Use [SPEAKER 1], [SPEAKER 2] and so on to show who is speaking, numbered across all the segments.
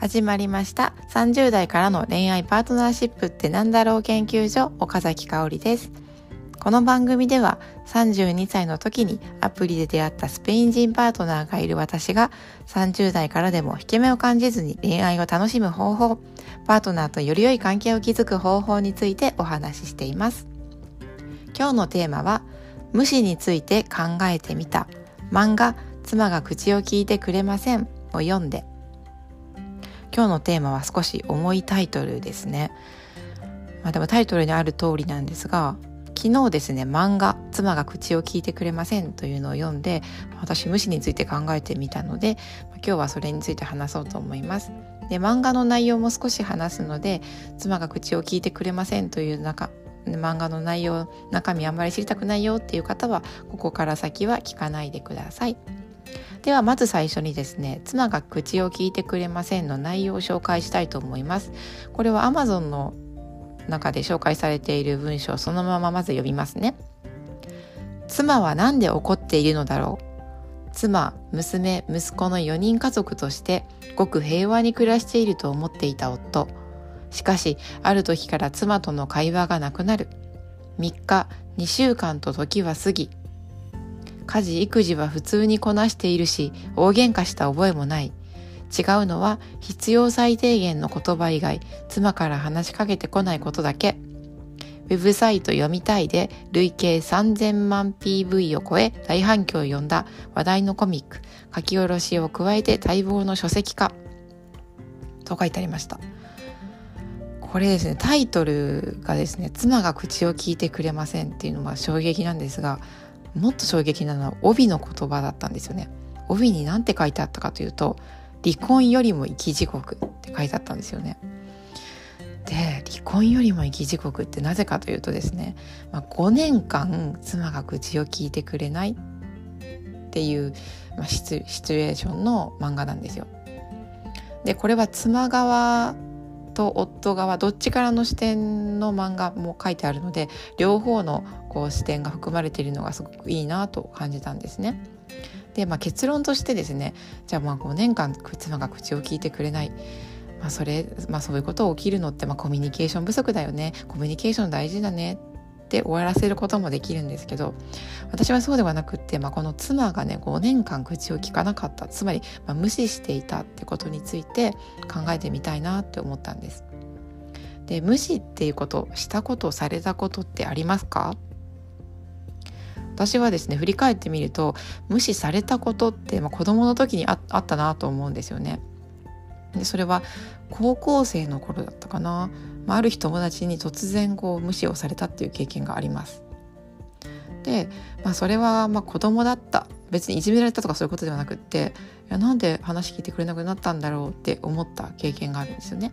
[SPEAKER 1] 始まりました。30代からの恋愛パートナーシップってなんだろう研究所岡崎香織です。この番組では32歳の時にアプリで出会ったスペイン人パートナーがいる私が30代からでも引け目を感じずに恋愛を楽しむ方法パートナーとより良い関係を築く方法についてお話ししています。今日のテーマは無視について考えてみた。漫画妻が口を聞いてくれませんを読んで今日のテーマは少し重いタイトルですね。まあでもタイトルにある通りなんですが昨日ですね漫画「妻が口を聞いてくれません」というのを読んで私無視について考えてみたので今日はそれについて話そうと思います。で漫画の内容も少し話すので妻が口を聞いてくれませんという中漫画の内容中身あんまり知りたくないよっていう方はここから先は聞かないでください。ではまず最初にですね妻が口を聞いてくれませんの内容を紹介したいと思います。これは Amazon の中で紹介されている文章そのまままず読みますね。妻は何で怒っているのだろう？妻、娘、息子の4人家族としてごく平和に暮らしていると思っていた夫。しかしある時から妻との会話がなくなる。3日2週間と時は過ぎ家事育児は普通にこなしているし大喧嘩した覚えもない。違うのは必要最低限の言葉以外妻から話しかけてこないことだけ。ウェブサイト読みたいで累計3000万 PV を超え大反響を呼んだ話題のコミック。書き下ろしを加えて待望の書籍化。と書いてありました。これですねタイトルがですね「妻が口を聞いてくれません」っていうのが衝撃なんですがもっと衝撃なのは帯の言葉だったんですよね帯に何て書いてあったかというと「離婚よりも生き地獄」って書いてあったんですよねで離婚よりも生き地獄ってなぜかというとですね、まあ、5年間妻が口を聞いてくれないっていう、まあ、シチュエーションの漫画なんですよ。でこれは妻側と夫側どっちからの視点の漫画も書いてあるので両方のこう視点が含まれているのがすごくいいなと感じたんですね。で、まあ、結論としてですねじゃあまあ5年間妻が口を聞いてくれない。まあ、それ、まあ、そういうこと起きるのってまあコミュニケーション不足だよねコミュニケーション大事だねって終わらせることもできるんですけど私はそうではなくって、まあ、この妻がね5年間口を聞かなかったつまり、まあ、無視していたってことについて考えてみたいなって思ったんです。で無視っていうことしたことされたことってありますか？私はですね振り返ってみると無視されたことって、まあ、子供の時にあったなと思うんですよね。でそれは高校生の頃だったかなまあ、ある日友達に突然こう無視をされたっていう経験があります。で、まあ、それはまあ子供だった別にいじめられたとかそういうことではなくっていやなんで話聞いてくれなくなったんだろうって思った経験があるんですよね。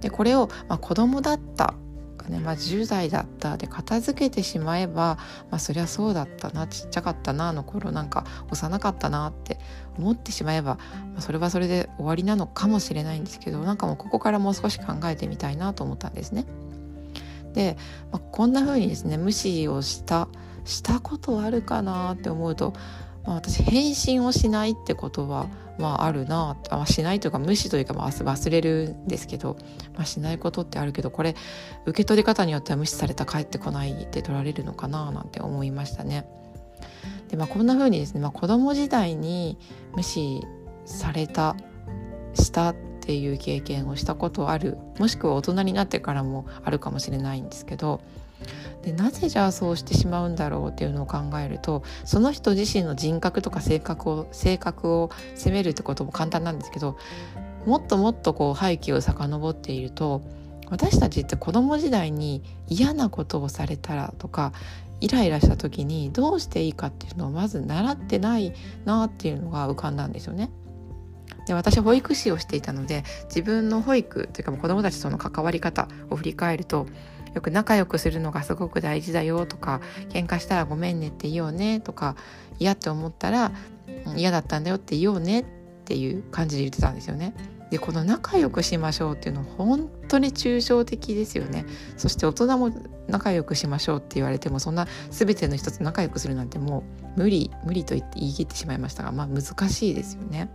[SPEAKER 1] でこれをまあ子供だったね、まあ、10代だったで片付けてしまえば、まあ、そりゃそうだったなちっちゃかったなあの頃なんか幼かったなって思ってしまえば、まあ、それはそれで終わりなのかもしれないんですけどなんかもうここからもう少し考えてみたいなと思ったんですね。で、まあ、こんな風にですね無視をしたしたことあるかなって思うとまあ、私返信をしないってことは、まあ、あるなあしないというか無視というか、まあ、忘れるんですけど、まあ、しないことってあるけどこれ受け取り方によっては無視された帰ってこないって取られるのかななんて思いましたね。でまあ、こんな風にですね、まあ、子供時代に無視されたしたっていう経験をしたことあるもしくは大人になってからもあるかもしれないんですけどでなぜじゃあそうしてしまうんだろうっていうのを考えるとその人自身の人格とか性格を性格を責めるってことも簡単なんですけどもっともっとこう背景を遡っていると私たちって子供時代に嫌なことをされたらとかイライラした時にどうしていいかっていうのをまず習ってないなっていうのが浮かんだんですよね。で私保育士をしていたので自分の保育というか子どもたちとの関わり方を振り返るとよく仲良くするのがすごく大事だよとか喧嘩したらごめんねって言おうねとか嫌って思ったら嫌だったんだよって言おうねっていう感じで言ってたんですよね。でこの仲良くしましょうっていうのは本当に抽象的ですよねそして大人も仲良くしましょうって言われてもそんな全ての一つ仲良くするなんてもう無理無理と言って言い切ってしまいましたがまあ難しいですよね。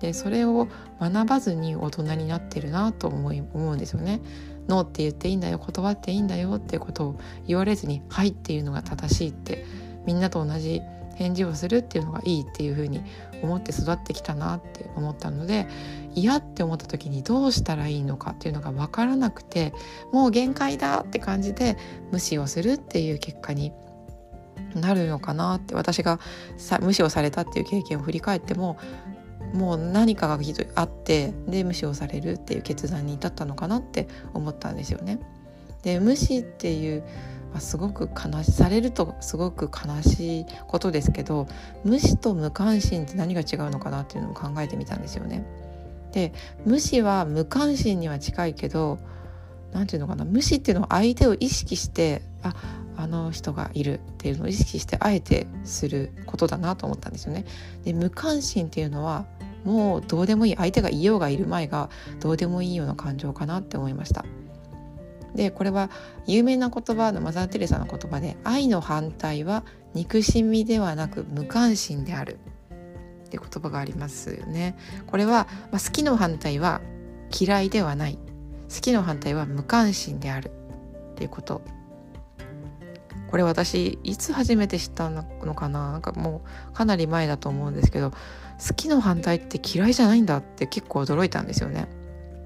[SPEAKER 1] でそれを学ばずに大人になってるなと思い思うんですよね。ノーって言っていいんだよ断っていいんだよっていうことを言われずに「はい」っていうのが正しいってみんなと同じ返事をするっていうのがいいっていうふうに思って育ってきたなって思ったので嫌って思った時にどうしたらいいのかっていうのが分からなくてもう限界だって感じで無視をするっていう結果になるのかなって私が無視をされたっていう経験を振り返ってももう何かがあってで無視をされるっていう決断に至ったのかなって思ったんですよね。で無視っていう、すごく悲しされるとすごく悲しいことですけど無視と無関心って何が違うのかなっていうのを考えてみたんですよね。で無視は無関心には近いけど何て言うのかな無視っていうのは相手を意識してああの人がいるっていうのを意識してあえてすることだなと思ったんですよね。で無関心っていうのはもうどうでもいい相手がいようがいる前がどうでもいいような感情かなって思いました。でこれは有名な言葉のマザー・テレサの言葉で「愛の反対は憎しみではなく無関心である」って言葉がありますよね。これは、まあ、好きの反対は嫌いではない好きの反対は無関心であるっていうことこれ私いつ初めて知ったのかな？なんかもうかなり前だと思うんですけど好きの反対って嫌いじゃないんだって結構驚いたんですよね。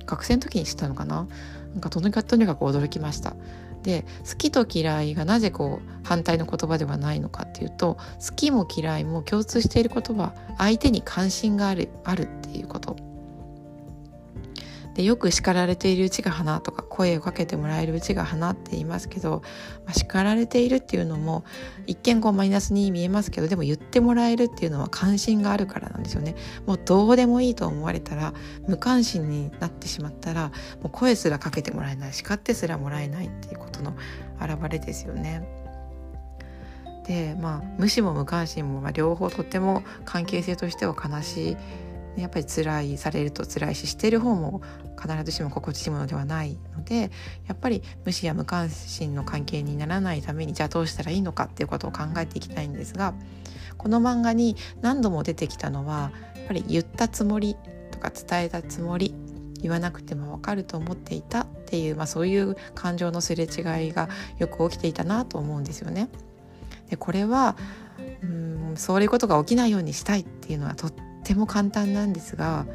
[SPEAKER 1] 学生の時に知ったのかな？なんかとにかくとにかく驚きました。で好きと嫌いがなぜこう反対の言葉ではないのかっていうと好きも嫌いも共通している言葉相手に関心があるあるっていうこと。でよく叱られているうちが花とか声をかけてもらえるうちが花って言いますけど、まあ、叱られているっていうのも一見こうマイナスに見えますけどでも言ってもらえるっていうのは関心があるからなんですよねもうどうでもいいと思われたら無関心になってしまったらもう声すらかけてもらえない叱ってすらもらえないっていうことの表れですよね。でまあ無視も無関心も、まあ、両方とっても関係性としては悲しいやっぱり辛いされると辛いししている方も必ずしも心地いいものではないのでやっぱり無視や無関心の関係にならないためにじゃあどうしたらいいのかっていうことを考えていきたいんですがこの漫画に何度も出てきたのはやっぱり言ったつもりとか伝えたつもり言わなくてもわかると思っていたっていう、まあ、そういう感情のすれ違いがよく起きていたなと思うんですよね。でこれはうんそういうことが起きないようにしたいっていうのはとっっても簡単なんですが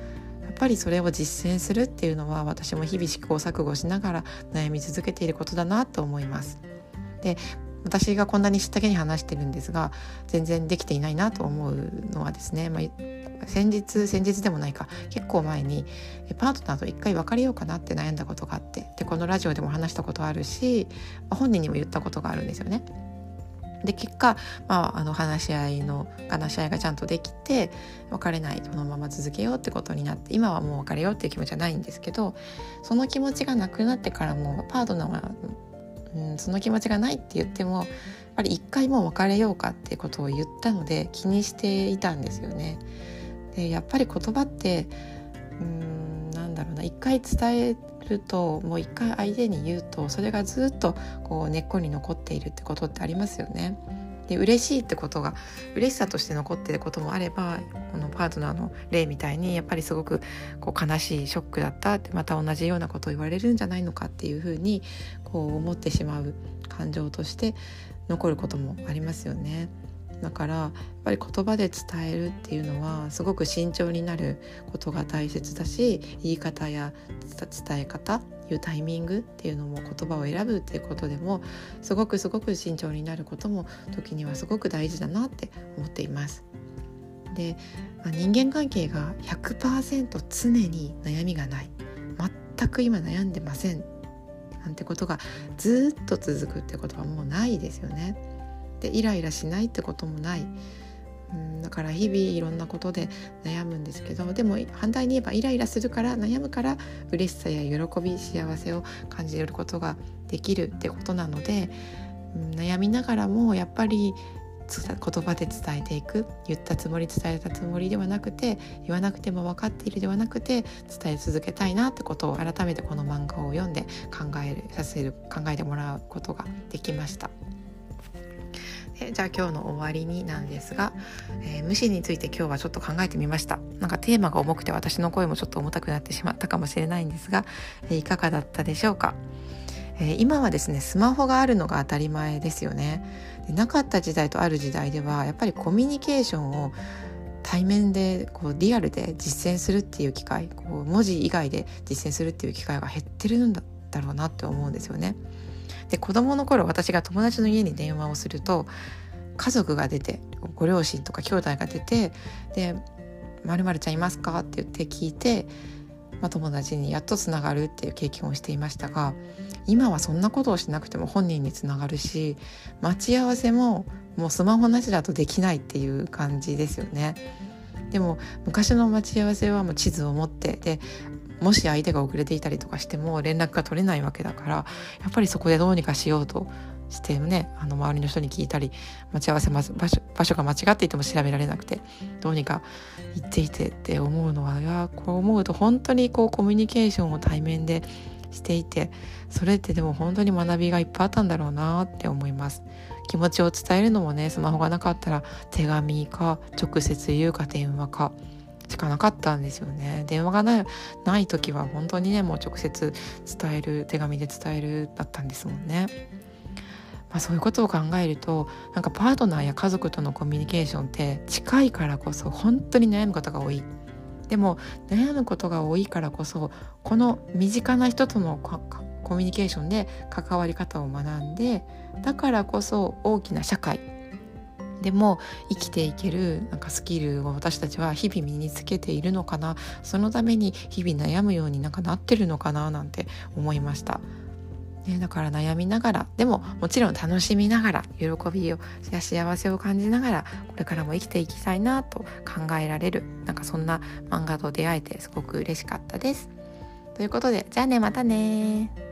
[SPEAKER 1] やっぱりそれを実践するっていうのは私も日々試行錯誤しながら悩み続けていることだなと思います。で私がこんなに知ったけに話してるんですが全然できていないなと思うのはですね、まあ、先日先日でもないか結構前にパートナーと一回別れようかなって悩んだことがあってでこのラジオでも話したことあるし本人にも言ったことがあるんですよね。で結果、まあ、あの話し合いの話し合いがちゃんとできて別れないこのまま続けようってことになって今はもう別れようっていう気持ちはないんですけどその気持ちがなくなってからもパートナーは、うん、その気持ちがないって言ってもやっぱり一回もう別れようかってことを言ったので気にしていたんですよね。でやっぱり言葉ってうんなんだろうな一回伝えるともう一回相手に言うとそれがずっとこう根っこに残っているってことってありますよね。で嬉しいってことが嬉しさとして残ってることもあればこのパートナーの例みたいにやっぱりすごくこう悲しいショックだったってまた同じようなことを言われるんじゃないのかっていうふうにこう思ってしまう感情として残ることもありますよね。だからやっぱり言葉で伝えるっていうのはすごく慎重になることが大切だし言い方や伝え方言うタイミングっていうのも言葉を選ぶっていうことでもすごくすごく慎重になることも時にはすごく大事だなって思っています。で、まあ、人間関係が100%常に悩みがない全く今悩んでませんなんてことがずっと続くってことはもうないですよね。でイライラしないってこともない、うん、だから日々いろんなことで悩むんですけどでも反対に言えばイライラするから悩むから嬉しさや喜び幸せを感じることができるってことなので、うん、悩みながらもやっぱり言葉で伝えていく言ったつもり伝えたつもりではなくて言わなくても分かっているではなくて伝え続けたいなってことを改めてこの漫画を読んで考えさせる考えてもらうことができました。じゃあ今日の終わりになんですが、えー、無視について今日はちょっと考えてみました。なんかテーマが重くて私の声もちょっと重たくなってしまったかもしれないんですが、えー、いかがだったでしょうか、えー、今はですねスマホがあるのが当たり前ですよね。でなかった時代とある時代ではやっぱりコミュニケーションを対面でこうリアルで実践するっていう機会こう文字以外で実践するっていう機会が減ってるんだろうなって思うんですよね。で子供の頃私が友達の家に電話をすると家族が出てご両親とか兄弟が出てで「まるちゃんいますか?」って言って聞いて、まあ、友達にやっとつながるっていう経験をしていましたが今はそんなことをしなくても本人につながるし待ち合わせももうスマホなしだとできないっていう感じですよね。でも昔の待ち合わせはもう地図を持ってでもし相手が遅れていたりとかしても連絡が取れないわけだからやっぱりそこでどうにかしようとしてねあの周りの人に聞いたり待ち合わせ場所場所が間違っていても調べられなくてどうにか行っていてって思うのはいやこう思うと本当にこうコミュニケーションを対面でしていてそれってでも本当に学びがいっぱいあったんだろうなって思います。気持ちを伝えるのもねスマホがなかったら手紙か直接言うか電話かしかなかったんですよね電話がないない時は本当にねもう直接伝える手紙で伝えるだったんですもんね。まあ、そういうことを考えるとなんかパートナーや家族とのコミュニケーションって近いからこそ本当に悩むことが多いでも悩むことが多いからこそこの身近な人とのコミュニケーションで関わり方を学んでだからこそ大きな社会でも生きていけるなんかスキルを私たちは日々身につけているのかなそのために日々悩むようになんかなってるのかななんて思いました。ね、だから悩みながらでももちろん楽しみながら喜びをや幸せを感じながらこれからも生きていきたいなと考えられるなんかそんな漫画と出会えてすごく嬉しかったです。ということでじゃあねまたね